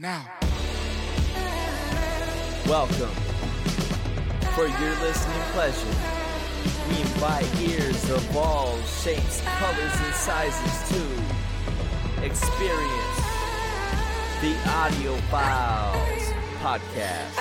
Now. Welcome. For your listening pleasure, we invite ears of all shapes, colors, and sizes to experience the Audio Files podcast.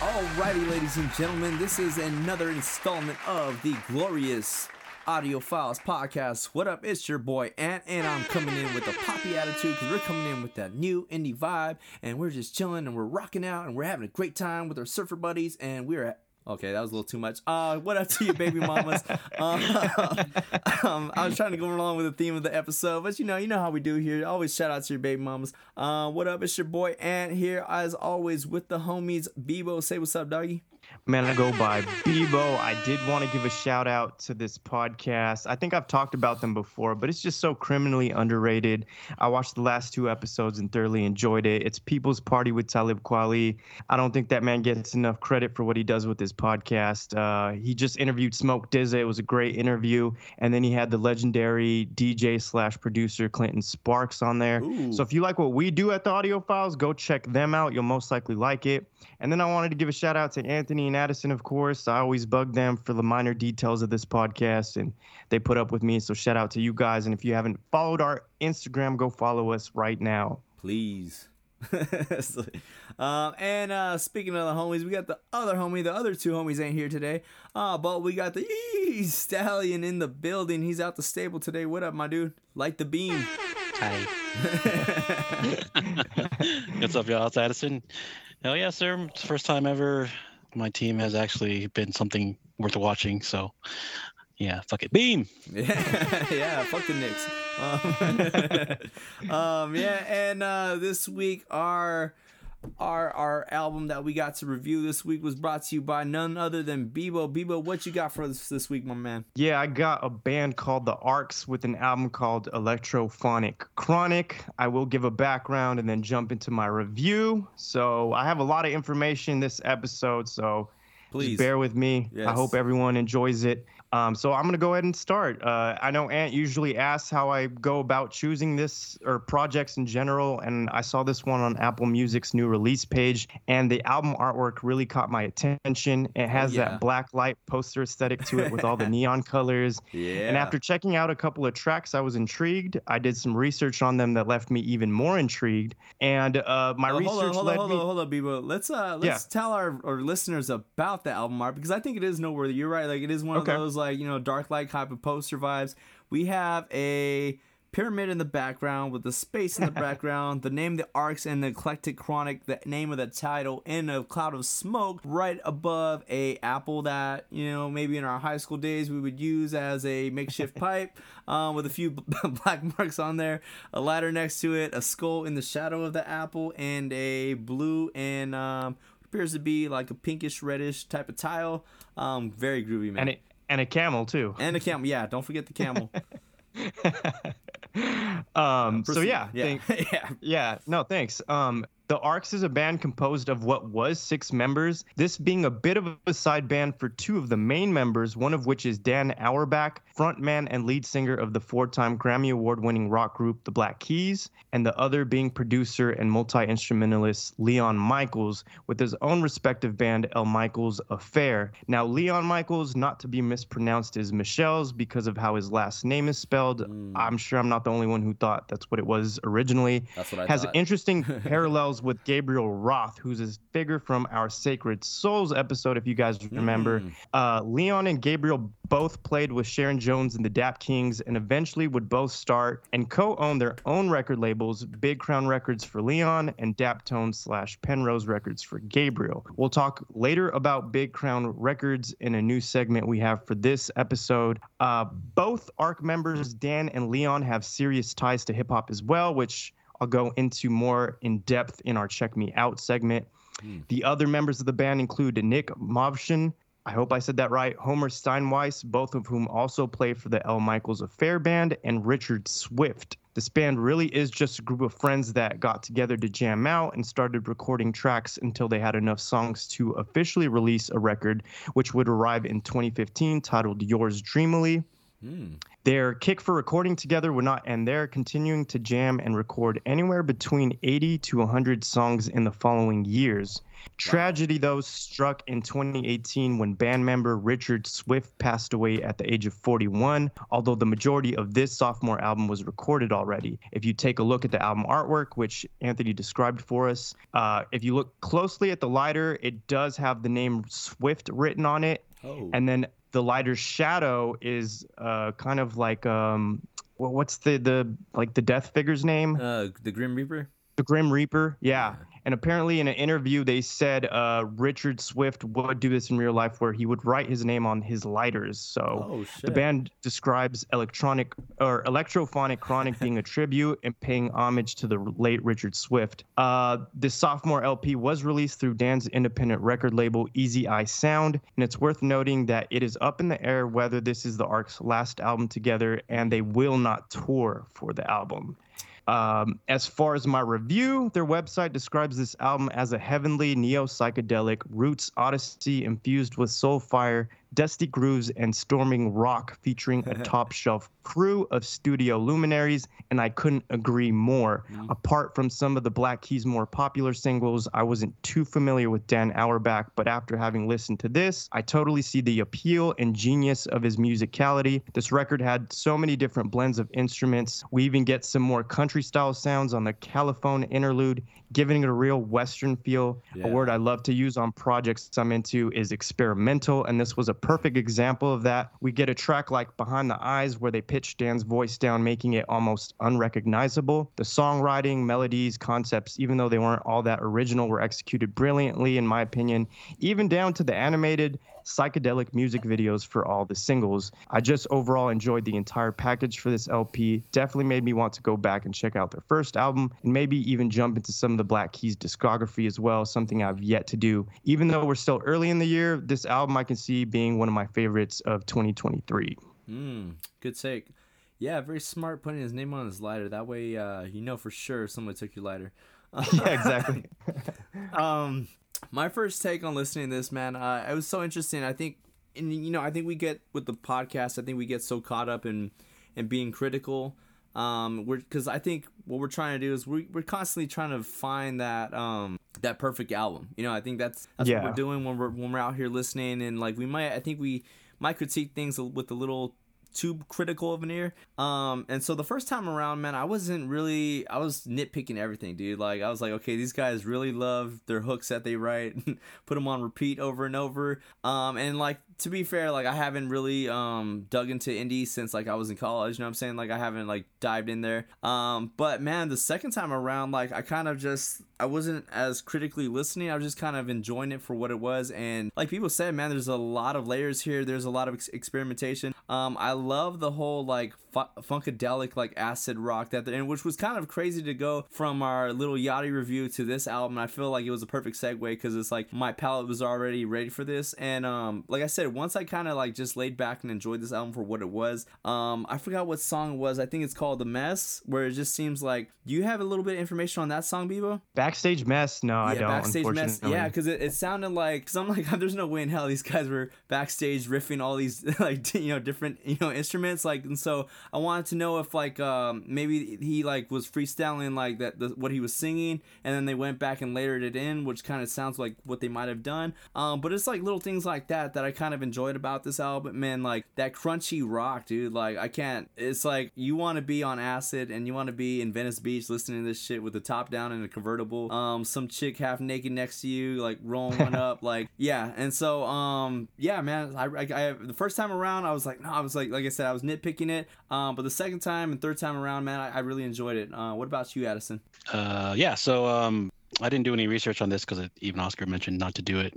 Alrighty, ladies and gentlemen, this is another installment of the glorious Audio Files podcast. What up? It's your boy Ant, and I'm coming in with a poppy attitude because we're coming in with that new indie vibe, and we're just chilling and we're rocking out and we're having a great time with our surfer buddies, and we're at Okay, that was a little too much. Uh, what up to you, baby mamas? um, um, I was trying to go along with the theme of the episode, but you know, you know how we do here. Always shout out to your baby mamas. Uh, what up? It's your boy Ant here, as always, with the homies. Bebo, say what's up, doggy. Man, I go by Bebo. I did want to give a shout out to this podcast. I think I've talked about them before, but it's just so criminally underrated. I watched the last two episodes and thoroughly enjoyed it. It's People's Party with Talib Kweli. I don't think that man gets enough credit for what he does with his podcast. Uh, he just interviewed Smoke DZA. It was a great interview. And then he had the legendary DJ slash producer Clinton Sparks on there. Ooh. So if you like what we do at the Audio Files, go check them out. You'll most likely like it. And then I wanted to give a shout out to Anthony and Addison, of course. I always bug them for the minor details of this podcast, and they put up with me. So shout out to you guys. And if you haven't followed our Instagram, go follow us right now. please. um, and uh, speaking of the homies, we got the other homie. The other two homies ain't here today. Uh, but we got the Yee stallion in the building. He's out the stable today. What up, my dude? Light the beam. Hi. What's up, y'all? It's Addison. Hell yeah, sir. It's the first time ever my team has actually been something worth watching. So, yeah, fuck it. Beam! yeah, yeah, fuck the Knicks. Um, um, yeah, and uh, this week our our our album that we got to review this week was brought to you by none other than Bebo. Bebo, what you got for us this week, my man? Yeah, I got a band called The Arcs with an album called Electrophonic Chronic. I will give a background and then jump into my review. So I have a lot of information this episode, so Please. Bear with me. Yes. I hope everyone enjoys it. Um, so I'm gonna go ahead and start. Uh, I know Ant usually asks how I go about choosing this or projects in general, and I saw this one on Apple Music's new release page, and the album artwork really caught my attention. It has yeah. that black light poster aesthetic to it with all the neon colors. Yeah. And after checking out a couple of tracks, I was intrigued. I did some research on them that left me even more intrigued. And uh, my Oh, research hold on, hold led on, hold me. on, hold on, Bebo. Let's uh, let's tell our, our listeners about the album art because I think it is noteworthy. You're right, like it is one Okay. of those like you know dark light type of poster vibes. We have a pyramid in the background with the space in the background, the name, the arcs, and the eclectic chronic, the name of the title, in a cloud of smoke right above a apple that you know maybe in our high school days we would use as a makeshift pipe um, with a few black marks on there, a ladder next to it, a skull in the shadow of the apple, and a blue and um, appears to be like a pinkish reddish type of tile. Um, very groovy, man. and it and a camel too. And a camel, yeah. Don't forget the camel. um, so yeah, yeah, thank- yeah. yeah, no, thanks. Um, the Arcs is a band composed of what was six members, this being a bit of a side band for two of the main members, one of which is Dan Auerbach, frontman and lead singer of the four time Grammy Award winning rock group The Black Keys, and the other being producer and multi instrumentalist Leon Michels, with his own respective band El Michels Affair. Now, Leon Michels, not to be mispronounced, is Michelle's because of how his last name is spelled. Hmm. I'm sure I'm not the only one who thought that's what it was originally That's what I has thought. interesting parallels with Gabriel Roth, who's a figure from our Sacred Souls episode, if you guys remember. Mm. Uh, Leon and Gabriel both played with Sharon Jones and the Dap Kings and eventually would both start and co own their own record labels Big Crown Records for Leon and Daptone slash Penrose Records for Gabriel. We'll talk later about Big Crown Records in a new segment we have for this episode. Uh, both ARC members, Dan and Leon, have serious ties to hip hop as well, which I'll go into more in depth in our Check Me Out segment. Hmm. The other members of the band include Nick Movshon. I hope I said that right. Homer Steinweiss, both of whom also play for the El Michels Affair Band, and Richard Swift. This band really is just a group of friends that got together to jam out and started recording tracks until they had enough songs to officially release a record, which would arrive in 2015 titled Yours Dreamily. Hmm. Their kick for recording together would not end there, continuing to jam and record anywhere between 80 to 100 songs in the following years. Tragedy, though, struck in 2018 when band member Richard Swift passed away at the age of 41, although the majority of this sophomore album was recorded already. If you take a look at the album artwork, which Anthony described for us, uh, if you look closely at the lighter, it does have the name Swift written on it. Oh. And then the lighter's shadow is uh, kind of like um, what's the the like the death figure's name? Uh, the Grim Reaper. The Grim Reaper. Yeah. And apparently, in an interview, they said uh, Richard Swift would do this in real life, where he would write his name on his lighters. So Oh the band describes electronic or electrophonic chronic being a tribute and paying homage to the late Richard Swift. Uh, the sophomore LP was released through Dan's independent record label Easy Eye Sound, and it's worth noting that it is up in the air whether this is the Ark's last album together, and they will not tour for the album. Um, as far as my review, their website describes this album as a heavenly neo psychedelic roots odyssey infused with soul fire, dusty grooves, and storming rock, featuring a top shelf crew of studio luminaries. And I couldn't agree more. Mm-hmm. Apart from some of the Black Keys' more popular singles, I wasn't too familiar with Dan Auerbach, but after having listened to this, I totally see the appeal and genius of his musicality. This record had so many different blends of instruments. We even get some more country style sounds on the Califone interlude, giving it a real Western feel. Yeah. A word I love to use on projects I'm into is experimental, and this was a perfect example of that. We get a track like Behind the Eyes where they pitch Dan's voice down, making it almost unrecognizable. The songwriting, melodies, concepts, even though they weren't all that original, were executed brilliantly, in my opinion, even down to the animated psychedelic music videos for all the singles. I just overall enjoyed the entire package for this LP. Definitely made me want to go back and check out their first album and maybe even jump into some of the Black Keys discography as well, something I've yet to do. Even though we're still early in the year, this album I can see being one of my favorites of 2023. Mm, good take. Yeah, very smart putting his name on his lighter. That way, uh, you know for sure someone took your lighter. yeah, exactly. um, my first take on listening to this, man, uh, it was so interesting. I think, and you know, I think we get with the podcast. I think we get so caught up in in being critical. Um, we're because I think what we're trying to do is we we're constantly trying to find that um that perfect album. You know, I think that's that's Yeah. what we're doing when we're when we're out here listening and like we might I think we might critique things with a little too critical of an ear. Um, and so the first time around, man, I wasn't really, I was nitpicking everything, dude. Like, I was like, okay, these guys really love their hooks that they write, put them on repeat over and over. Um, and like, to be fair, like, I haven't really, um, dug into indie since like I was in college, you know what I'm saying? Like, I haven't like dived in there. Um, but man, the second time around, like, I kind of just, I wasn't as critically listening. I was just kind of enjoying it for what it was. And like people said, man, there's a lot of layers here. There's a lot of ex- experimentation. Um, I love the whole like fu- funkadelic like acid rock that, and which was kind of crazy to go from our Lil Yachty review to this album. I feel like it was a perfect segue because it's like my palate was already ready for this. And um, like I said, once I kind of like just laid back and enjoyed this album for what it was. Um, I forgot what song it was. I think it's called The Mess, where it just seems like. Do you have a little bit of information on that song, Bebo? Backstage mess? No, I don't. backstage mess. Yeah, because it, it sounded like because I'm like, there's no way in hell these guys were backstage riffing all these like you know different you know instruments like, and so I wanted to know if like um maybe he like was freestyling like that the, what he was singing, and then they went back and layered it in, which kind of sounds like what they might have done. Um, but it's like little things like that that I kind of enjoyed about this album, man. Like that crunchy rock, dude. Like I can't. It's like you want to be on acid and you want to be in Venice Beach listening to this shit with the top down in a convertible. Um, some chick half naked next to you, like rolling one up, like yeah. And so um, yeah, man. I, I, I the first time around, I was like, no, I was like, like I said, I was nitpicking it. Um, but the second time and third time around, man, I, I really enjoyed it. Uh, what about you, Addison? Uh, yeah. So um, I didn't do any research on this because even Oscar mentioned not to do it.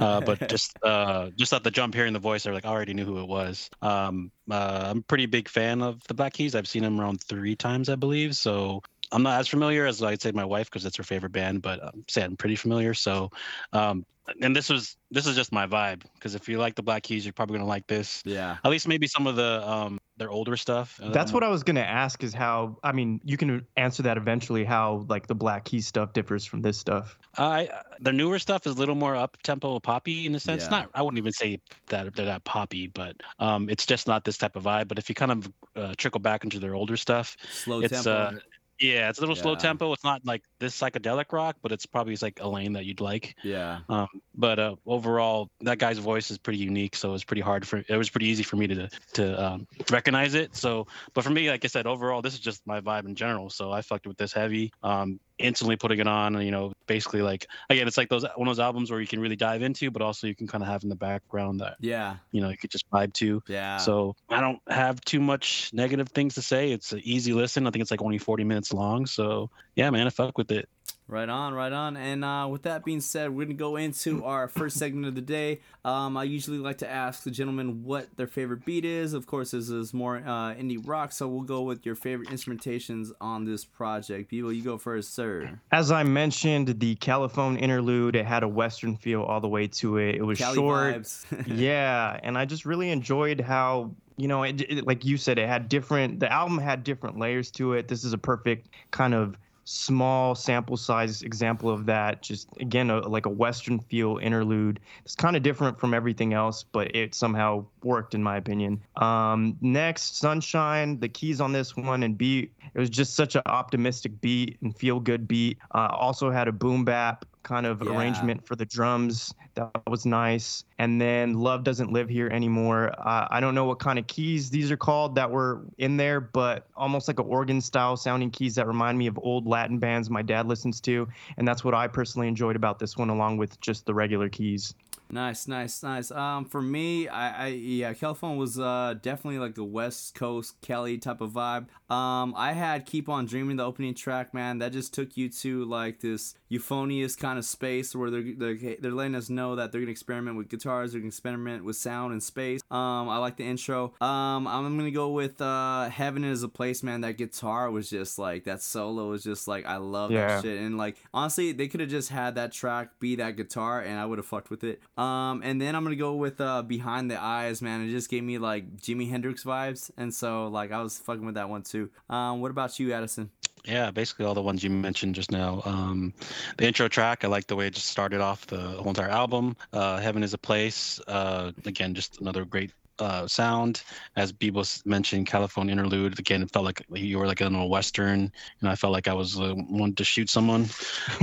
Uh, but just uh, just at the jump hearing the voice, I like I already knew who it was. Um, uh, I'm a pretty big fan of the Black Keys. I've seen them around three times, I believe. So I'm not as familiar as I'd say my wife because it's her favorite band, but I'm saying I'm pretty familiar. So, um, and this was this is just my vibe because if you like the Black Keys, you're probably gonna like this. yeah. At least maybe some of the um, their older stuff. Uh, That's what I was gonna ask. Is how I mean, you can answer that eventually. How like the Black Keys stuff differs from this stuff. I their newer stuff is a little more up tempo poppy in a sense. Yeah. Not I wouldn't even say that they're that poppy, but um, it's just not this type of vibe. But if you kind of uh, trickle back into their older stuff, Slow it's tempo. uh yeah, it's a little slow tempo. It's not like this psychedelic rock, but it's probably like a lane that you'd like. yeah. Um, but uh, overall, that guy's voice is pretty unique, so it was pretty hard for it was pretty easy for me to to um, recognize it. So, but for me, like I said, overall, this is just my vibe in general. So I fucked with this heavy. Um, instantly putting it on, you know, basically like again, it's like those one of those albums where you can really dive into, but also you can kind of have in the background that Yeah. you know you could just vibe to. Yeah. So I don't have too much negative things to say. It's an easy listen. I think it's like only 40 minutes long. So yeah, man, I fuck with it. Right on, right on. And uh, with that being said, we're gonna go into our first segment of the day. Um, I usually like to ask the gentlemen what their favorite beat is. Of course, this is more uh, indie rock, so we'll go with your favorite instrumentations on this project. People, you go first, sir. As I mentioned, the Califone interlude it had a Western feel all the way to it. It was Cali short. yeah, and I just really enjoyed how you know, it, it- like you said, it had different. The album had different layers to it. This is a perfect kind of small sample size example of that. Just again, a, like a Western feel interlude. It's kind of different from everything else, but it somehow worked in my opinion. Um, next, Sunshine. The keys on this one and beat. It was just such an optimistic beat and feel good beat. Uh, also had a boom bap kind of Yeah. arrangement for the drums. That was nice. And then love doesn't live here anymore. Uh, i don't know what kind of keys these are called that were in there but almost like an organ style sounding keys that remind me of old latin bands my dad listens to. And that's what i personally enjoyed about this one along with just the regular keys Nice, nice, nice. Um, for me, I, I yeah, California was uh definitely like the West Coast Kelly type of vibe. Um, I had "Keep on Dreaming" the opening track, man. That just took you to like this euphonious kind of space where they're they're, they're letting us know that they're gonna experiment with guitars, they're gonna experiment with sound and space. Um, I like the intro. Um, I'm gonna go with uh, "Heaven Is a Place," man. That guitar was just like that solo was just like I love Yeah. that shit. And like honestly, they could have just had that track be that guitar, and I would have fucked with it. Um, and then I'm gonna go with uh, "Behind the Eyes," man. It just gave me like Jimi Hendrix vibes, and so like I was fucking with that one too. Um, what about you, Addison? Yeah, basically all the ones you mentioned just now. Um, the intro track, I like the way it just started off the whole entire album. Uh, Heaven is a Place. Uh, again, just another great uh, sound. As Bebos mentioned, California interlude. Again, it felt like you were like in a western, and I felt like I was uh, wanting to shoot someone.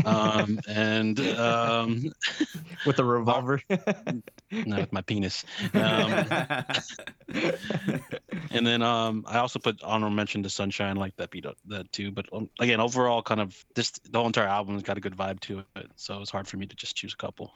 Um, and um, with a revolver not with my penis. Um, and then um, I also put honorable mention to Sunshine, like that beat up that too. But um, again, overall, kind of this the whole entire album's got a good vibe to it, so it's hard for me to just choose a couple.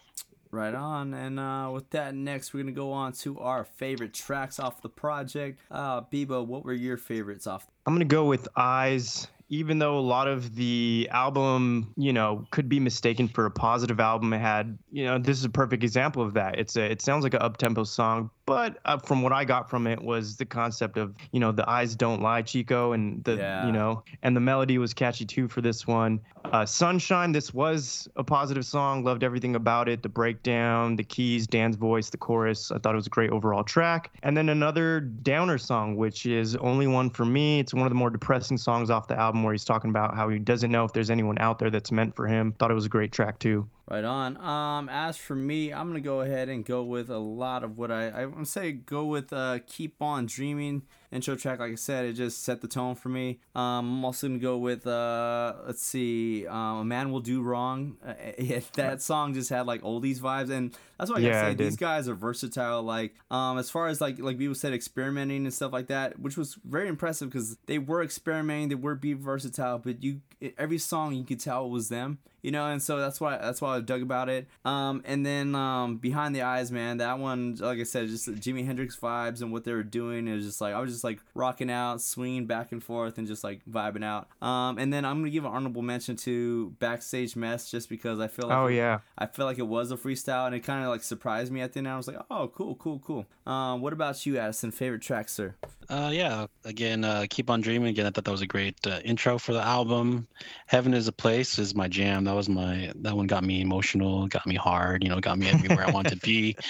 Right on. And uh, with that, next we're gonna go on to our favorite tracks off the project. Uh, Bebo, what were your favorites off? I'm gonna go with Eyes. Even though a lot of the album, you know, could be mistaken for a positive album, it had, you know, this is a perfect example of that. It's a, it sounds like an up-tempo song, but uh, from what I got from it was the concept of, you know, the eyes don't lie, Chico, and the, Yeah. you know, and the melody was catchy too for this one. Uh, Sunshine, this was a positive song. Loved everything about it. The breakdown, the keys, Dan's voice, the chorus. I thought it was a great overall track. And then another downer song, which is only one for me. It's one of the more depressing songs off the album where he's talking about how he doesn't know if there's anyone out there that's meant for him. Thought it was a great track too. Right on. Um, as for me, I'm gonna go ahead and go with a lot of what I I'm gonna say go with uh "Keep On Dreaming" intro track. Like I said, it just set the tone for me. Um, I'm also gonna go with uh let's see, um, "A Man Will Do Wrong." Uh, yeah, that song just had like oldies vibes, and that's why I gotta Yeah, say these guys are versatile. Like um, as far as like like people said, experimenting and stuff like that, which was very impressive because they were experimenting, they were being versatile, but you every song you could tell it was them you know and so that's why that's why i dug about it um and then um behind the eyes man that one like i said just jimi hendrix vibes and what they were doing is just like i was just like rocking out swinging back and forth and just like vibing out um and then i'm gonna give an honorable mention to backstage mess just because i feel like Oh it- yeah. I feel like it was a freestyle and it kind of like surprised me at the end. I was like, oh, cool, cool, cool. Um, what about you, Addison? Favorite track, sir? Uh, yeah, again, uh, keep on dreaming. Again, I thought that was a great uh, intro for the album. Heaven is a place is my jam. That was my that one got me emotional, got me hard. You know, got me everywhere I wanted to be.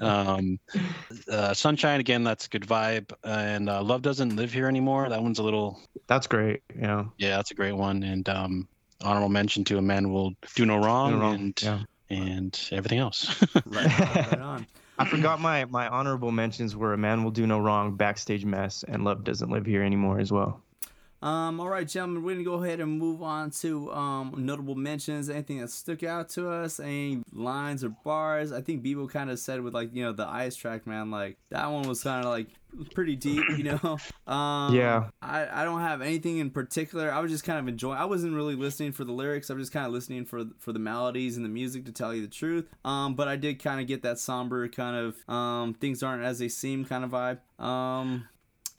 Um, uh, Sunshine again, that's a good vibe. And and uh, Love Doesn't Live Here Anymore. That one's a little. That's great. Yeah. Yeah, that's a great one. And um, honorable mention to A Man Will Do No Wrong, No wrong, and yeah. and everything else. Right on, right on. I forgot my my honorable mentions were a man will do no wrong, backstage mess, and love doesn't live here anymore as well. Um, all right, gentlemen, we're gonna go ahead and move on to um notable mentions. Anything that stuck out to us, any lines or bars. I think Bebo kind of said with like you know the ice track, man. Like that one was kind of like pretty deep, you know. Um, Yeah. I I don't have anything in particular. I was just kind of enjoying. I wasn't really listening for the lyrics. I was just kind of listening for for the melodies and the music to tell you the truth. Um, but I did kind of get that somber kind of um things aren't as they seem kind of vibe. Um,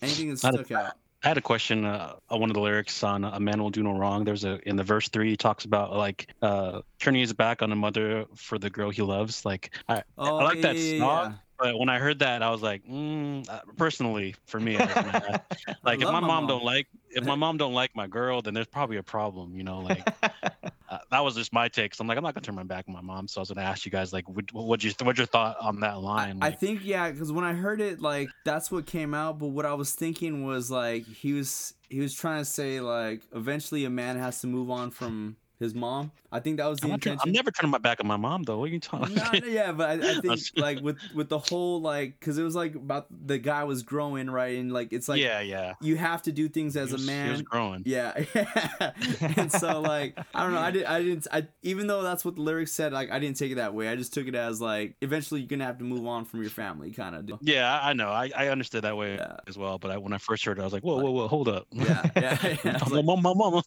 anything that stuck out. I had a question uh, on one of the lyrics on "A Man Will Do No Wrong." There's a in the verse three he talks about like uh, turning his back on a mother for the girl he loves. Like I, Oh, I like that yeah, song, yeah. but when I heard that, I was like, mm, uh, personally, for me, I, I- like if my my mom, mom. don't like if my mom don't like my girl, then there's probably a problem. You know, like uh, that was just my take. So I'm like, I'm not gonna turn my back on my mom. So I was gonna ask you guys, like, what what you what's your thought on that line? I think yeah, because when I heard it, like that's what came out. But what I was thinking was like he was he was trying to say like eventually a man has to move on from his mom. I think that was the I'm, not turn- intention. I'm never turning my back on my mom though. What are you talking? No, no, yeah, but I, I think like with with the whole like because it was like about the guy was growing right and like it's like yeah, yeah. you have to do things as was- a man he was growing. yeah, and so like I don't know. I didn't, I didn't. I even though that's what the lyrics said, like I didn't take it that way. I just took it as like eventually you're gonna have to move on from your family, kind of. Yeah, I know. I, I understood that way Yeah. as well. But I, when I first heard it, I was like, whoa, whoa, whoa, hold up. Yeah, yeah, yeah. I was like- mama, mama.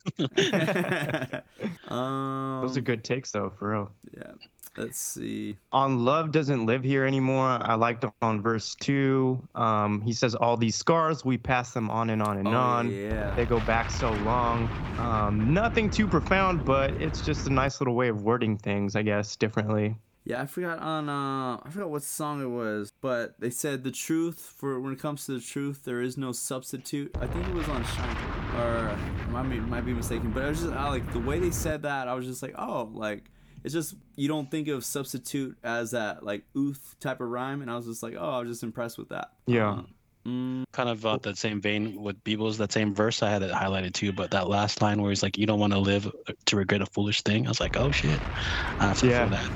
Um, Those are good takes though, for real. Yeah. Let's see. On Love Doesn't Live Here Anymore, I liked on verse two. Um, he says, All these scars, we pass them on and on and Oh, on. yeah. They go back so long. Um, nothing too profound, but it's just a nice little way of wording things, I guess, differently. Yeah, I forgot on uh I forgot what song it was, but they said the truth for when it comes to the truth, there is no substitute. I think it was on Shine or I might be, might be mistaken, but I was just I, like the way they said that, I was just like, oh, like it's just you don't think of substitute as that like ooth type of rhyme, and I was just like, oh, I was just impressed with that. Yeah. Uh, mm, kind of uh, that same vein with Beebles, that same verse I had it highlighted too. But that last line where he's like, "You don't want to live to regret a foolish thing," I was like, "Oh shit!" I have to Yeah. feel that.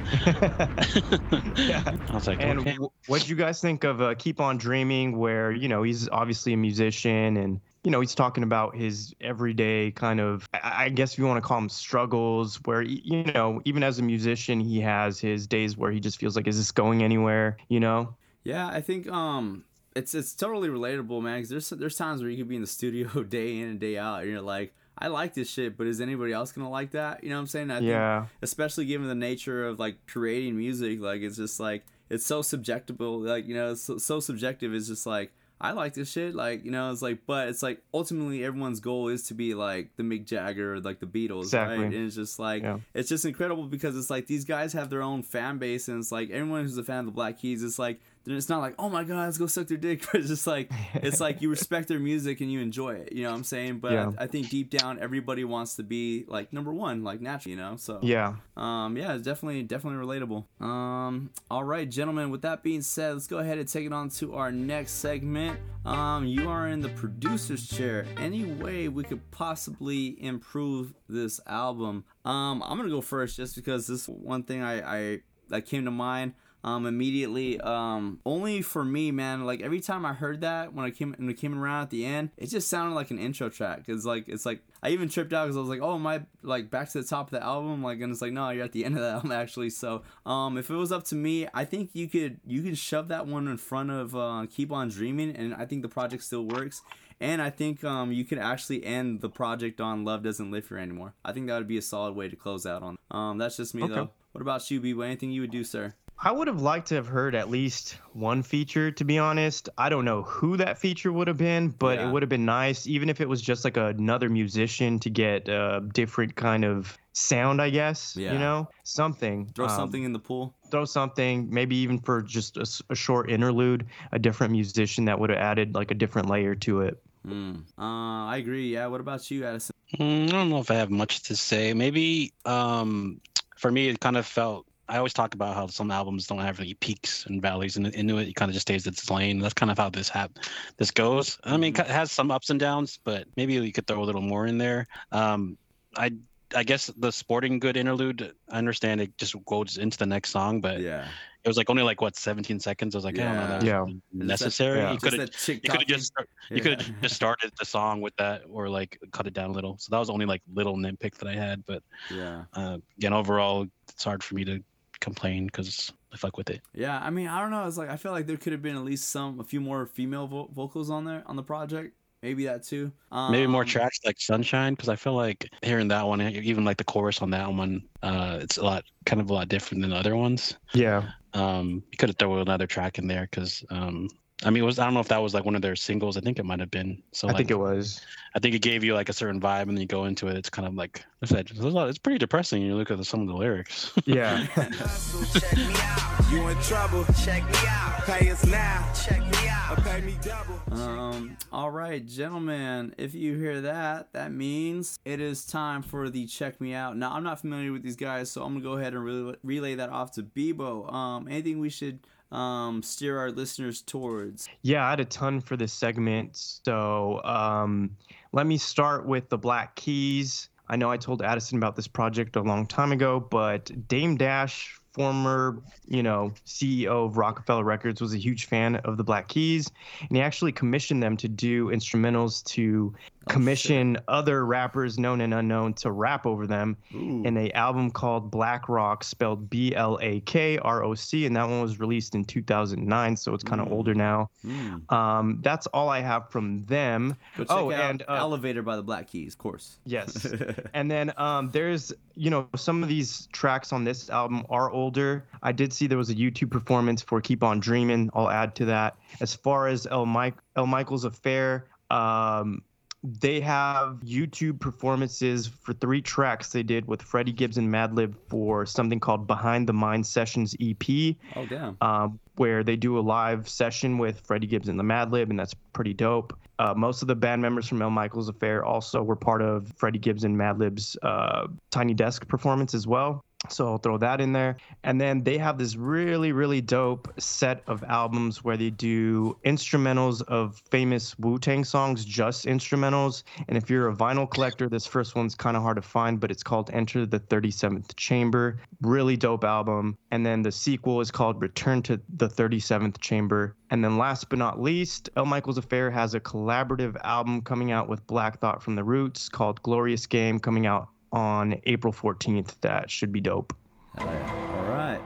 yeah. I was like, And "Okay." w- what do you guys think of uh, Keep On Dreaming, where, you know, he's obviously a musician and, you know, he's talking about his everyday kind of, I I guess if you want to call them struggles, where, you know, even as a musician, he has his days where he just feels like, is this going anywhere, you know? Yeah, I think um it's it's totally relatable, man. Cause there's there's times where you could be in the studio day in and day out, and you're like, I like this shit, but is anybody else gonna like that? You know what I'm saying? I think Yeah. especially given the nature of like creating music like it's just like it's so subjective like you know it's so, so subjective it's just like i like this shit like you know it's like but it's like ultimately everyone's goal is to be like the mick jagger or like the beatles Exactly. right and it's just like Yeah. it's just incredible because it's like these guys have their own fan base and it's like everyone who's a fan of the black keys it's like it's not like oh my god let's go suck their dick but it's just like it's like you respect their music and you enjoy it you know what i'm saying but Yeah. I, I think deep down everybody wants to be like number one like naturally you know so Yeah. um, yeah, it's definitely definitely relatable. Um, all right, gentlemen. With that being said, let's go ahead and take it on to our next segment. Um, you are in the producer's chair. Any way we could possibly improve this album? Um, I'm gonna go first just because this one thing I, I that came to mind um immediately um only for me man like every time i heard that when i came when it came around at the end it just sounded like an intro track it's like it's like i even tripped out because i was like oh am i like back to the top of the album like and it's like no you're at the end of the album actually so um if it was up to me i think you could you could shove that one in front of uh keep on dreaming and i think the project still works and I think um, you could actually end the project on "Love Doesn't Live Here Anymore." I think that would be a solid way to close out on. Um, that's just me Okay. though. What about you, B? Anything you would do, sir? I would have liked to have heard at least one feature, to be honest. I don't know who that feature would have been, but Yeah. it would have been nice, even if it was just like another musician to get a different kind of sound, I guess. Yeah. You know, something. Throw Um, something in the pool. Throw something, maybe even for just a short interlude, a different musician that would have added like a different layer to it. Mm. Uh, I agree. Yeah. What about you, Addison? Mm, I don't know if I have much to say. Maybe um, for me, it kind of felt I always talk about how some albums don't have any peaks and valleys, and into it, it kind of just stays its lane. That's kind of how this hap- this goes. I mean, Mm-hmm. it has some ups and downs, but maybe you could throw a little more in there. Um, I I guess the sporting good interlude. I understand it just goes into the next song, but Yeah. it was like only like what 17 seconds. I was like, I don't know, that Yeah. necessary. yeah. You could have you could have just you could have just started the song with that or like cut it down a little. So that was only like little nitpick that I had, but Yeah. uh, again, overall, it's hard for me to complain because I fuck with it. Yeah, I mean, I don't know. It's like I feel like there could have been at least some, a few more female vo- vocals on there on the project. Maybe that too. Um, Maybe more tracks like Sunshine because I feel like hearing that one, even like the chorus on that one, uh, it's a lot kind of a lot different than the other ones. Yeah. Um, you could have thrown another track in there because um, I mean, it was I don't know if that was like one of their singles. I think it might have been. So I like, think it was. I think it gave you like a certain vibe, and then you go into it. It's kind of like I said, it's, a lot, it's pretty depressing. You look at the, some of the lyrics. Yeah. Hustle, check. You in trouble? Check me out. Pay us now. Check me out. Pay me double. Um, all right, gentlemen, if you hear that, that means it is time for the check me out. Now, I'm not familiar with these guys, so I'm gonna go ahead and relay, relay that off to Bebo. Um, anything we should um steer our listeners towards? Yeah, I had a ton for this segment. So um, let me start with the Black Keys. I know I told Addison about this project a long time ago, but Dame Dash, former, you know, CEO of Roc-A-Fella Records, was a huge fan of the Black Keys, and he actually commissioned them to do instrumentals to commission other rappers, known and unknown, to rap over them Ooh. in a album called Blakroc, spelled B L A K R O C, and that one was released in 2009, so it's kind of Mm. older now. Mm. Um, that's all I have from them. Oh, and uh, Elevator by the Black Keys, of course. yes, and then um, there's you know some of these tracks on this album are older. I did see there was a YouTube performance for "Keep On Dreaming." I'll add to that. As far as El Mike El Michael's affair. Um, they have YouTube performances for three tracks they did with Freddie Gibbs and Madlib for something called Behind the Mind Sessions EP oh damn. um, where they do a live session with Freddie Gibbs and the Madlib, and that's pretty dope. Uh, most of the band members from El Michels Affair also were part of Freddie Gibbs and Madlib's uh, Tiny Desk performance as well. So I'll throw that in there. And then they have this really, really dope set of albums where they do instrumentals of famous Wu Tang songs, just instrumentals. And if you're a vinyl collector, this first one's kind of hard to find, but it's called Enter the 37th Chamber. Really dope album. And then the sequel is called Return to the 37th Chamber. And then last but not least, El Michels Affair has a collaborative album coming out with Black Thought from the Roots called Glorious Game coming out on April 14th. That should be dope. All right.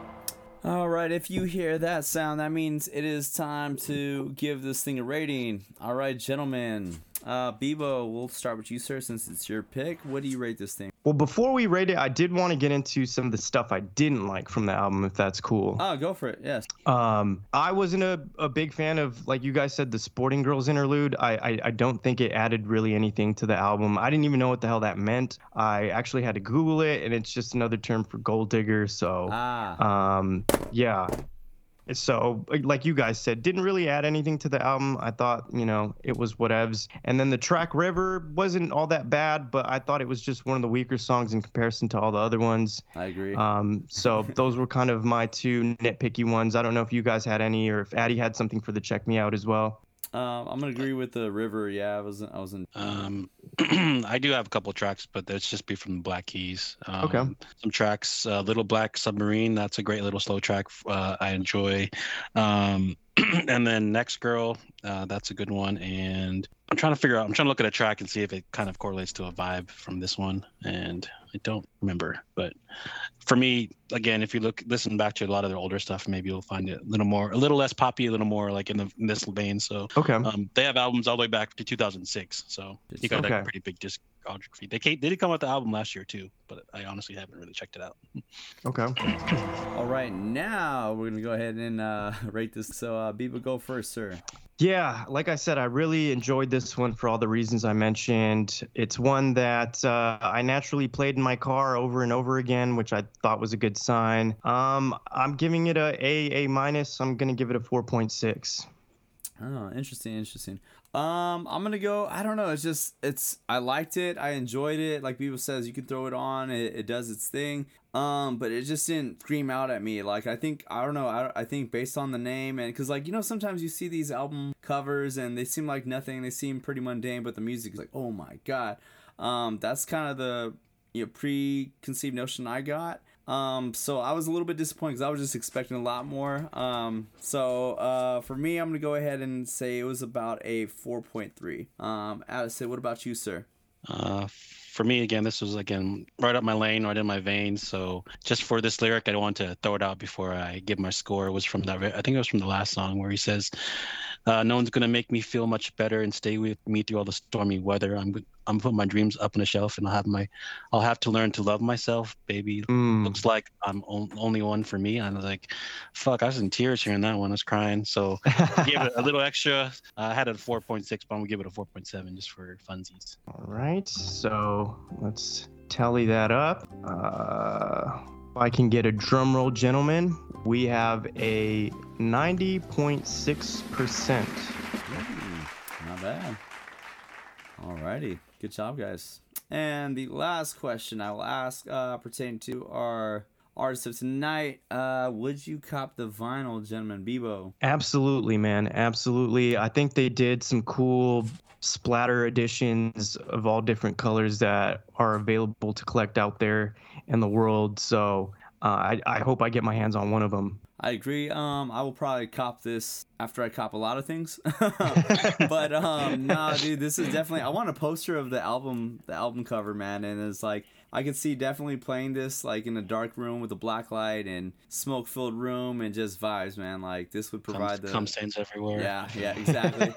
All right, if you hear that sound, that means it is time to give this thing a rating. All right, gentlemen. Uh, Bebo, we'll start with you, sir, since it's your pick. What do you rate this thing? Well, before we rate it, I did want to get into some of the stuff I didn't like from the album, if that's cool. Oh, go for it. Yes. Um, I wasn't a, a big fan of, like you guys said, the Sporting Girls interlude. I, I I don't think it added really anything to the album. I didn't even know what the hell that meant. I actually had to Google it, and it's just another term for gold digger. So, Ah. um, yeah. So, like you guys said, didn't really add anything to the album. I thought, you know, it was whatevs. And then the track River wasn't all that bad, but I thought it was just one of the weaker songs in comparison to all the other ones. I agree. Um, so those were kind of my two nitpicky ones. I don't know if you guys had any or if Addie had something for the check me out as well. Um, I'm gonna agree with the river. Yeah, I wasn't. I wasn't. Um, I do have a couple tracks, but that's just be from the Black Keys. Um, Okay. Some tracks, uh, Little Black Submarine. That's a great little slow track. Uh, I enjoy. Um, and then Next Girl. Uh, that's a good one. And I'm trying to figure out. I'm trying to look at a track and see if it kind of correlates to a vibe from this one. And I don't remember. But for me, again, if you look, listen back to a lot of their older stuff, maybe you'll find it a little more, a little less poppy, a little more like in, the, in this vein. So Okay. um, they have albums all the way back to 2006, so you got like, Okay. a pretty big discography. They came, they did come out with the album last year too, but I honestly haven't really checked it out. Okay. All right, now we're gonna go ahead and uh, rate this. So, uh, Bebo, go first, sir. Yeah, like I said, I really enjoyed this one for all the reasons I mentioned. It's one that uh, I naturally played in my car over and over again, which I thought was a good sign. Um, I'm giving it a A A minus. I'm gonna give it a 4.6. Oh, interesting, interesting. Um, I'm gonna go. I don't know. It's just it's. I liked it. I enjoyed it. Like people says, you can throw it on. It, it does its thing. Um, but it just didn't scream out at me. Like I think I don't know. I, I think based on the name and because like you know sometimes you see these album covers and they seem like nothing. They seem pretty mundane, but the music is like oh my god. Um, that's kind of the you know preconceived notion I got. Um, so I was a little bit disappointed because I was just expecting a lot more. Um, so uh, for me, I'm gonna go ahead and say it was about a 4.3. Um, Addison, what about you, sir? Uh, for me, again, this was again right up my lane, right in my veins. So just for this lyric, I want to throw it out before I give my score. It was from that. I think it was from the last song where he says, uh, "No one's gonna make me feel much better and stay with me through all the stormy weather. I'm I'm putting my dreams up on the shelf, and I'll have my I'll have to learn to love myself, baby. Mm. Looks like I'm on, only one for me." And I was like, "Fuck!" I was in tears hearing that one. I was crying. So I gave it a little extra. I had a 4.6, but I'm gonna give it a 4.7 just for funsies. All right, so let's tally that up. Uh, if I can get a drum roll, gentlemen, we have a 90.6%. Not bad. Alrighty. Good job, guys. And the last question I will ask uh, pertaining to our artist of tonight. Uh, would you cop the vinyl, gentlemen? Bebo. Absolutely, man. Absolutely. I think they did some cool splatter editions of all different colors that are available to collect out there in the world. So uh, I, I hope I get my hands on one of them. I agree. Um, I will probably cop this after I cop a lot of things. but um, nah, dude, this is definitely. I want a poster of the album, the album cover, man, and it's like I could see definitely playing this like in a dark room with a black light and smoke filled room and just vibes, man. Like this would provide Cum, the cum stains everywhere. yeah, yeah, exactly.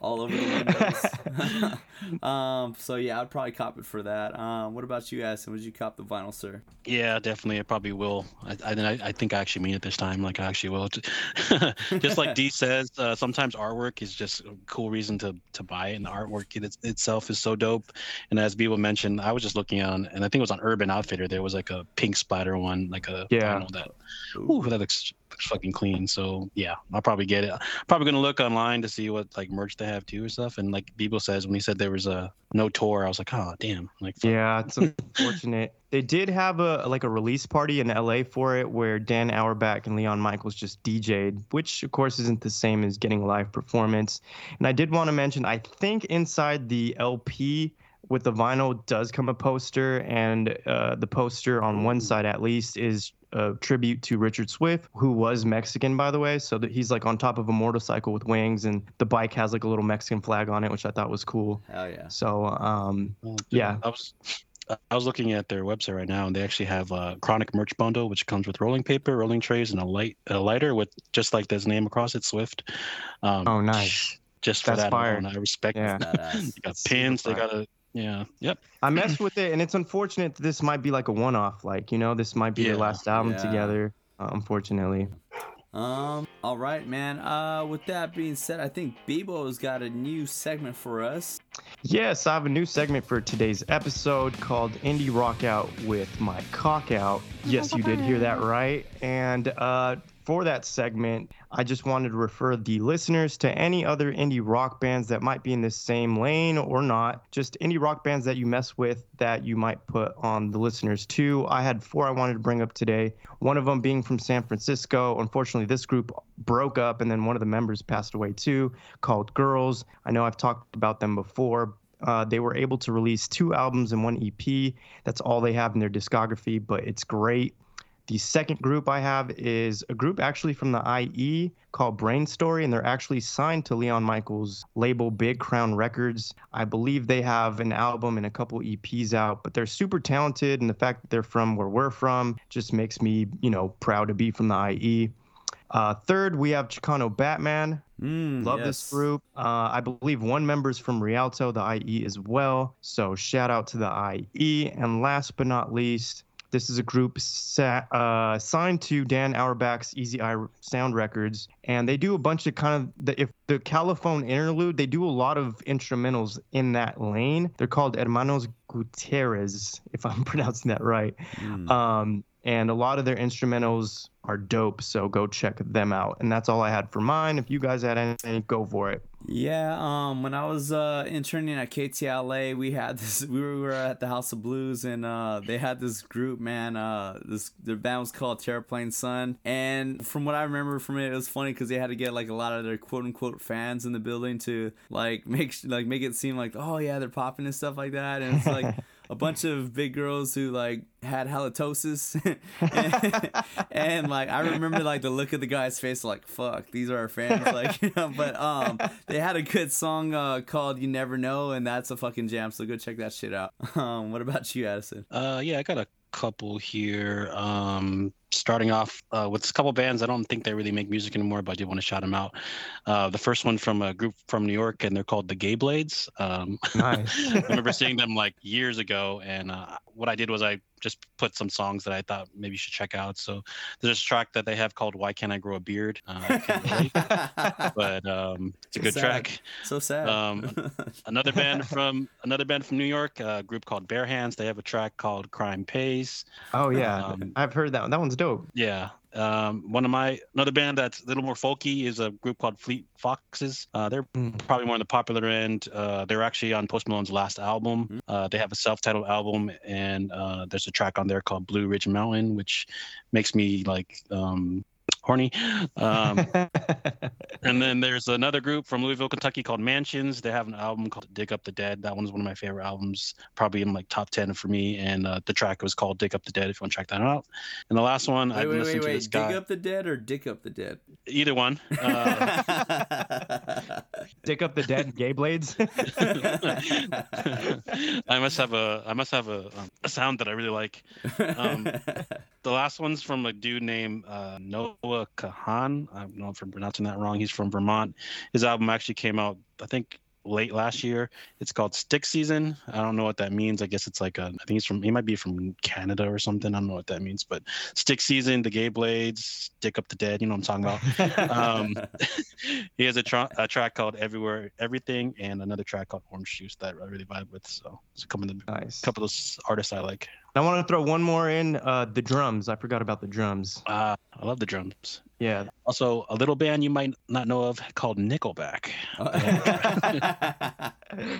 All over the windows. um, so yeah, I'd probably cop it for that. Um, what about you, Addison? Would you cop the vinyl, sir? Yeah, definitely. I probably will. I, I, I think I actually mean it this time. Like I actually will. just like D says, uh, sometimes artwork is just a cool reason to to buy it, and the artwork it, itself is so dope. And as Bebo mentioned, I was just looking on, and I think it was on Urban Outfitter. There was like a pink splatter one, like a Yeah. vinyl that. Ooh, that looks, looks fucking clean. So yeah, I'll probably get it. Probably gonna look online to see what like merch they have too or stuff. And like Bebo says, when he said there was a no tour, I was like, oh damn, like fuck. Yeah, it's unfortunate. they did have a like a release party in LA for it where Dan Auerbach and Leon Michels just DJ'd, which of course isn't the same as getting a live performance. And I did want to mention, I think inside the LP with the vinyl does come a poster, and uh, the poster on one side at least is a tribute to Richard Swift, who was Mexican, by the way. So that he's like on top of a motorcycle with wings, and the bike has like a little Mexican flag on it, which I thought was cool. Hell yeah. So um, Well, Yeah. I was I was looking at their website right now, and they actually have a chronic merch bundle, which comes with rolling paper, rolling trays, and a light a lighter with just like this name across it, Swift. Um, oh, nice. Just for That's that fire. alone, I respect. Yeah. Badass. They got pins. They got a yeah. Yep. I messed with it, and it's unfortunate that this might be like a one-off. Like you know, this might be their Yeah. last album Yeah. together. Uh, unfortunately. Um, all right, man. Uh, with that being said, I think Bebo's got a new segment for us. Yes, I have a new segment for today's episode called Indie Rock Out with My Cock Out. Yes, you did hear that right. And uh, for that segment, I just wanted to refer the listeners to any other indie rock bands that might be in the same lane or not. Just indie rock bands that you mess with that you might put on the listeners too. I had four I wanted to bring up today. One of them being from San Francisco. Unfortunately, this group broke up and then one of the members passed away too, called Girls. I know I've talked about them before. Uh, they were able to release two albums and one EP. That's all they have in their discography, but it's great. The second group I have is a group actually from the IE called Brain Story, and they're actually signed to Leon Michels' label Big Crown Records. I believe they have an album and a couple EPs out, but they're super talented, and the fact that they're from where we're from just makes me, you know, proud to be from the IE. Uh, third, we have Chicano Batman. Mm, Love yes. this group. Uh, I believe one member is from Rialto, the IE as well. So shout out to the IE. And last but not least, this is a group sa- uh, signed to Dan Auerbach's Easy Eye Sound Records, and they do a bunch of kind of the, if the Califone interlude. They do a lot of instrumentals in that lane. They're called Hermanos Gutierrez, if I'm pronouncing that right. Mm. Um, and a lot of their instrumentals are dope. So go check them out. And that's all I had for mine. If you guys had anything, go for it. Yeah, um, when I was uh, interning at KTLA, we had this. We were at the House of Blues, and uh, they had this group. Man, uh, this their band was called Terraplane Sun, and from what I remember from it, it was funny because they had to get like a lot of their quote unquote fans in the building to like make like make it seem like oh yeah they're popping and stuff like that, and it's like. a bunch of big girls who like had halitosis. And, and, like i remember like the look of the guy's face like fuck these are our fans like you know but um they had a good song uh called you never know and that's a fucking jam so go check that shit out. Um what about you addison? Uh, yeah, I got a couple here. Um, starting off uh, with a couple bands. I don't think they really make music anymore, but I do want to shout them out. Uh, the first one from a group from New York, and they're called the Gay Blades. Um, Nice. I remember seeing them like years ago, and uh, what I did was I just put some songs that I thought maybe you should check out. So there's a track that they have called "Why Can't I Grow a Beard," uh, I can't relate, but um, it's a good Sad. track. so sad Um, another band from another band from New York, a group called Bear Hands. They have a track called "Crime Pays." Oh yeah, Um, I've heard that one. That one's dope. Yeah. Um, one of my another band that's a little more folky is a group called Fleet Foxes. Uh, they're Mm. probably more on the popular end. Uh, they're actually on Post Malone's last album. Uh, they have a self-titled album, and uh, there's a track on there called Blue Ridge Mountain, which makes me like um, horny. Um, and then there's another group from Louisville, Kentucky called Mansions. They have an album called Dig Up the Dead. That one's one of my favorite albums, probably in like top 10 for me. And uh, the track was called Dig Up the Dead if you want to check that out. And the last one, wait I've been wait listening wait to wait this dig up the dead or dick up the dead Either one. Uh, Dick up the dead gay blades. I must have a I must have a, um, a sound that I really like. Um, The last one's from a dude named uh, Noah Kahan. I don't know if I'm pronouncing that wrong. He's from Vermont. His album actually came out, I think, late last year. It's called Stick Season. I don't know what that means. I guess it's like a. I think he's from. He might be from Canada or something. I don't know what that means. But Stick Season, The Gay Blades, Stick Up the Dead. You know what I'm talking about. Um, he has a, tra- a track called Everywhere Everything and another track called Orange Juice that I really vibe with. So it's a couple of the nice. couple of those artists I like. I want to throw one more in. Uh, the drums. I forgot about the drums. Uh, I love the drums. Yeah. Also, a little band you might not know of called Nickelback.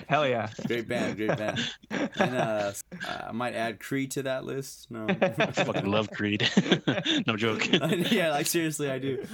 Hell yeah. great band, great band. And uh, I might add Creed to that list. No. I fucking love Creed. no joke. yeah, like seriously, I do.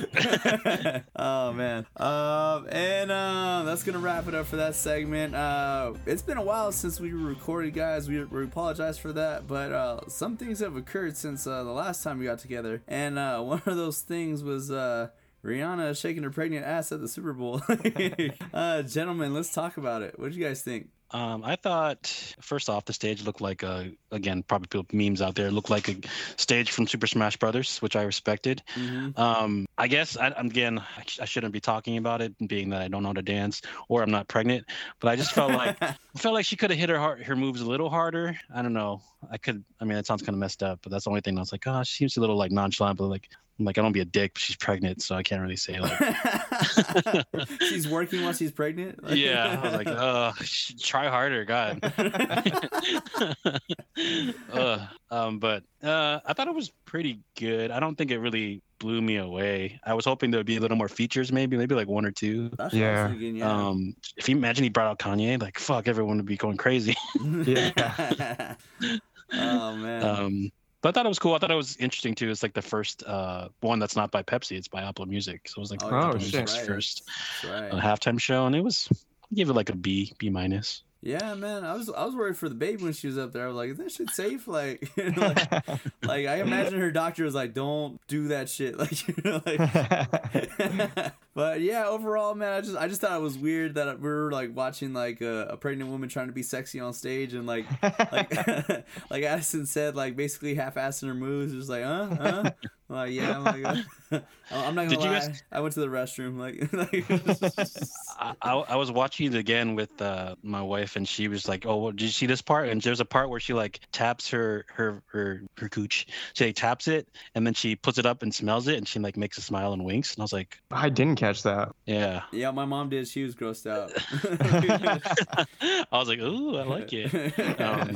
oh man. Um, and uh, that's gonna wrap it up for that segment. Uh, it's been a while since we recorded, guys. We, we apologize for that, but uh, some things have occurred since uh, the last time we got together, and uh, one of those things was uh. Rihanna shaking her pregnant ass at the Super Bowl. uh, gentlemen, let's talk about it. What do you guys think? Um, I thought first off the stage looked like a again probably people memes out there looked like a stage from Super Smash Brothers, which I respected. Mhm. Um, I guess I, again I, sh- I shouldn't be talking about it, being that I don't know how to dance or I'm not pregnant. But I just felt like I felt like she could have hit her heart, her moves a little harder. I don't know. I could. I mean, that sounds kind of messed up, but that's the only thing I was like, oh, she seems a little like nonchalant, but like. I'm like I don't be a dick, but she's pregnant, so I can't really say like. she's working while she's pregnant. Like- yeah, I was like, uh, try harder, God. uh, um, but uh, I thought it was pretty good. I don't think it really blew me away. I was hoping there would be a little more features, maybe, maybe like one or two. That's Yeah. what I was thinking, yeah. Um, if you imagine he brought out Kanye, like fuck, everyone would be going crazy. Yeah. oh man. um, but I thought it was cool. I thought it was interesting too. It's like the first uh, one that's not by Pepsi. It's by Apple Music. So it was like Oh, Apple Music's right. first uh, right. halftime show, and it was I give it like a B, B minus. Yeah, man. I was I was worried for the baby when she was up there. I was like, is that shit safe? Like, like, like I imagine her doctor was like, don't do that shit. Like, you know, like. but yeah, overall, man, I just I just thought it was weird that we were like watching like a, a pregnant woman trying to be sexy on stage and like like like Addison said, like basically half-assing her moves. Just like, huh, huh. I'm like, yeah, I'm like, uh, I'm not gonna Did you lie. guys- I went to the restroom. Like, I, I, I was watching it again with uh, my wife, and she was like, "Oh, well, did you see this part?" And there's a part where she like taps her her her her cooch. She like, taps it, and then she puts it up and smells it, and she like makes a smile and winks. And I was like, I didn't catch that. "Yeah." yeah, my mom did. She was grossed out. I was like, "Ooh, I like it." Um,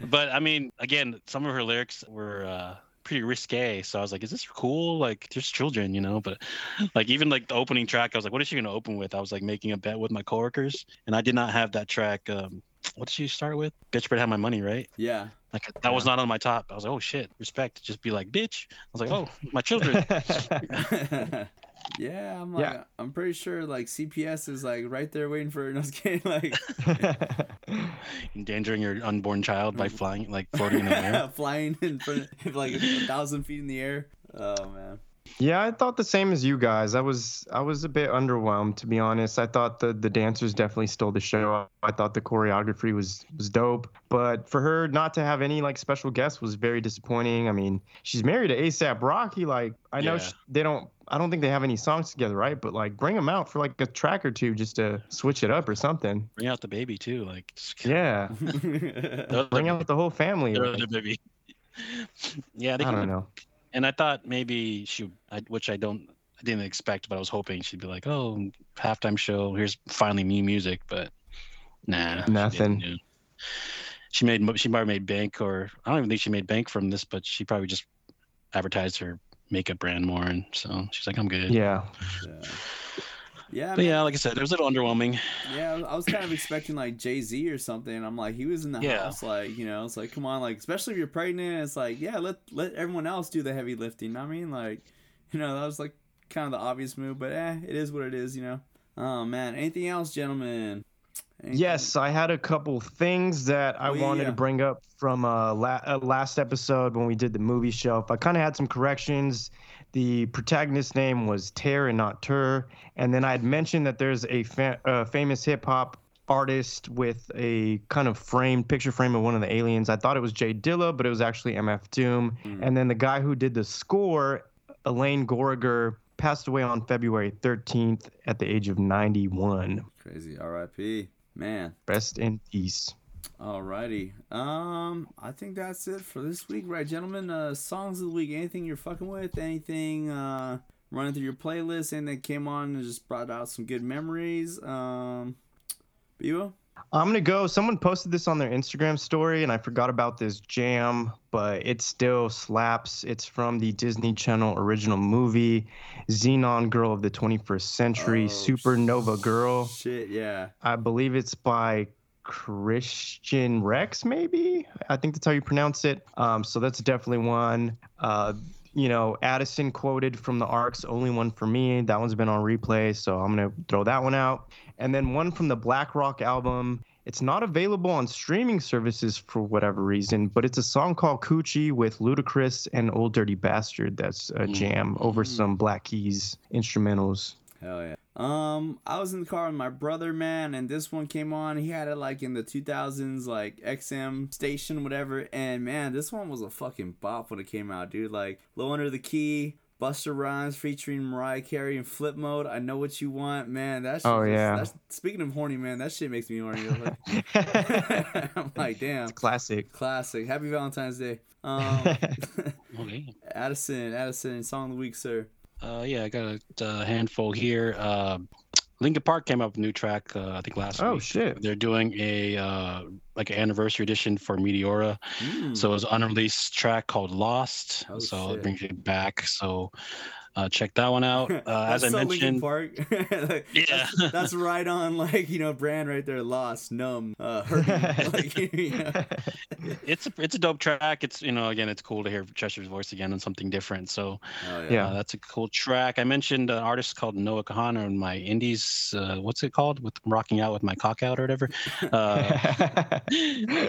but I mean, again, some of her lyrics were uh, pretty risque. So I was like, is this cool? Like, there's children, you know. But like even like the opening track, I was like, what is she gonna open with? I was like making a bet with my coworkers, and I did not have that track. Um, what did she start with? Bitch, better have my money, right? Yeah. Like that was not on my top. I was like, oh shit, respect. Just be like, bitch. I was like, oh, my children. yeah, I'm like, Yeah. Uh, I'm pretty sure like CPS is like right there waiting for no, kidding, like endangering your unborn child by mm. flying, like floating in the air. flying in front of like a thousand feet in the air. Oh man. Yeah, I thought the same as you guys. I was I was a bit underwhelmed to be honest. I thought the the dancers definitely stole the show. I thought the choreography was was dope, but for her not to have any like special guests was very disappointing. I mean, she's married to ASAP Rocky. Like I know Yeah. sh they don't. I don't think they have any songs together, right? But like bring them out for like a track or two just to switch it up or something. Bring out the baby too. Like, Yeah, bring out the whole family. the like, other baby. yeah, they I could don't know. And I thought maybe she, I, which I don't, I didn't expect, but I was hoping she'd be like, "Oh, halftime show. Here's finally new music," but nah, Nothing. didn't She made, mo- she probably made bank, or I don't even think she made bank from this, but she probably just advertised her makeup brand more, and so she's like, "I'm good." Yeah. yeah. Yeah, But man. yeah, like I said, it was a little underwhelming. Yeah, I was- kind of expecting like Jay Z or something. I'm like, he was in the Yeah. house, like you know, it's like, come on, like especially if you're pregnant, it's like, yeah, let let everyone else do the heavy lifting. I mean, like, you know, that was like kind of the obvious move, but eh, it is what it is, you know. Oh man, anything else, gentlemen? Anything- Yes, I had a couple things that I Oh, yeah, wanted yeah. to bring up from uh, la- uh, last episode when we did the movie shelf. I kind of had some corrections. The protagonist's name was Ter and not Tur. And then I had mentioned that there's a fa- uh, famous hip hop artist with a kind of framed picture frame of one of the aliens. I thought it was Jay Dilla, but it was actually MF Doom. Hmm. And then the guy who did the score, Alain Goraguer, passed away on February 13th at the age of 91. Crazy. R.I.P. Man. Rest in peace. Alrighty. Um, I think that's it for this week, right, gentlemen? Uh, songs of the week. Anything you're fucking with? Anything uh running through your playlist? Anything that came on and just brought out some good memories? Um, Biwa? I'm gonna go. Someone posted this on their Instagram story, and I forgot about this jam, but it still slaps. It's from the Disney Channel original movie, Zenon Girl of the 21st Century, Oh, Supernova Girl. Shit, yeah. I believe it's by Christian Rex, maybe. I think that's how you pronounce it. Um, so that's definitely one. Uh, you know, Addison quoted from the Arcs, only one for me. That one's been on replay, so I'm gonna throw that one out. And then one from the Blakroc album. It's not available on streaming services for whatever reason, but it's a song called Coochie with Ludacris and Ol' Dirty Bastard. That's a jam over some Black Keys instrumentals. Hell yeah. Um, I was in the car with my brother, man, and this one came on. He had it like in the 2000s, like XM station, whatever. And man, this one was a fucking bop when it came out, dude. Like Low Under the Key, Busta Rhymes featuring Mariah Carey in Flip Mode. I know what you want, man. That's shit Oh, was- yeah. That's, speaking of horny, man, that shit makes me horny. Like, I'm like, damn, Classic. classic. Happy Valentine's Day. Um, Okay. Addison, Addison, song of the week, sir. Uh, yeah, I got a, uh handful here. Uh, Linkin Park came up with a new track, uh, I think last Oh week. shit. They're doing a uh, like an anniversary edition for Meteora. Mm. So it was an unreleased track called Lost. Oh, so shit. it brings it back. So uh, check that one out. Uh, as I so mentioned, Park. Like, Yeah. that's, that's right on, like you know, brand right there. Lost, numb, uh, like, you know. it's a it's a dope track. It's you know again it's cool to hear Chester's voice again and something different. So Oh, yeah. Yeah. uh, that's a cool track. I mentioned an artist called Noah Kahan on my indies. Uh, what's it called? With rocking out with my cock out or whatever. Uh,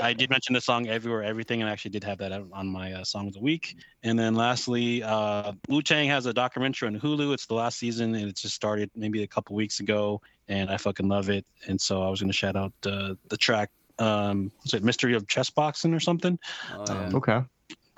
I did mention the song "Everywhere Everything" and I actually did have that on my uh, song of the week. And then lastly, uh, Wu Tang has a documentary on Hulu. It's the last season and it just started maybe a couple weeks ago, and I fucking love it. And so I was gonna shout out uh, the track. Um, was it "Mystery of Chess Boxing" or something? Oh, yeah. okay.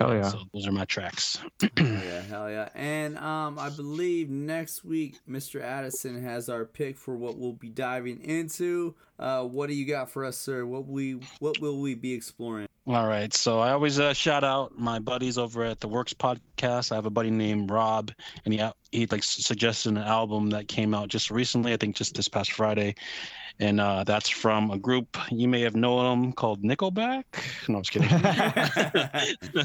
Oh yeah. So those are my tracks. Hell yeah, hell yeah. And um, I believe next week, Mr. Addison has our pick for what we'll be diving into. Uh, what do you got for us, sir? What we what will we be exploring? All right. So I always uh, shout out my buddies over at the Works podcast. I have a buddy named Rob, and he he like suggested an album that came out just recently. I think just this past Friday, and uh, that's from a group you may have known them called Nickelback. No, I'm just kidding.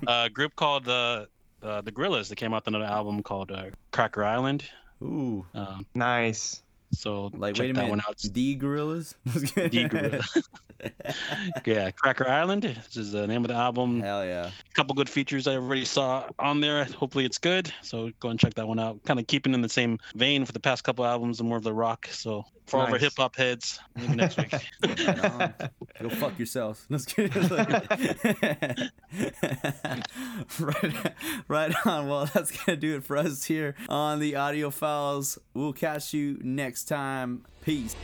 a group called uh, uh, the Gorillaz. They came out with another album called uh, Cracker Island. Ooh. Um, Nice. so Like, check wait a that minute. one out. D Gorillas? D Gorilla. yeah, Cracker Island. This is the name of the album. Hell yeah. A couple good features I already saw on there. Hopefully it's good. So go and check that one out. Kind of keeping in the same vein for the past couple albums and more of the rock. So for all of our hip hop heads, maybe next week. Go fuck yourselves. Let's get right, right on. Well, that's gonna do it for us here on the audio files. We'll catch you next time. Peace.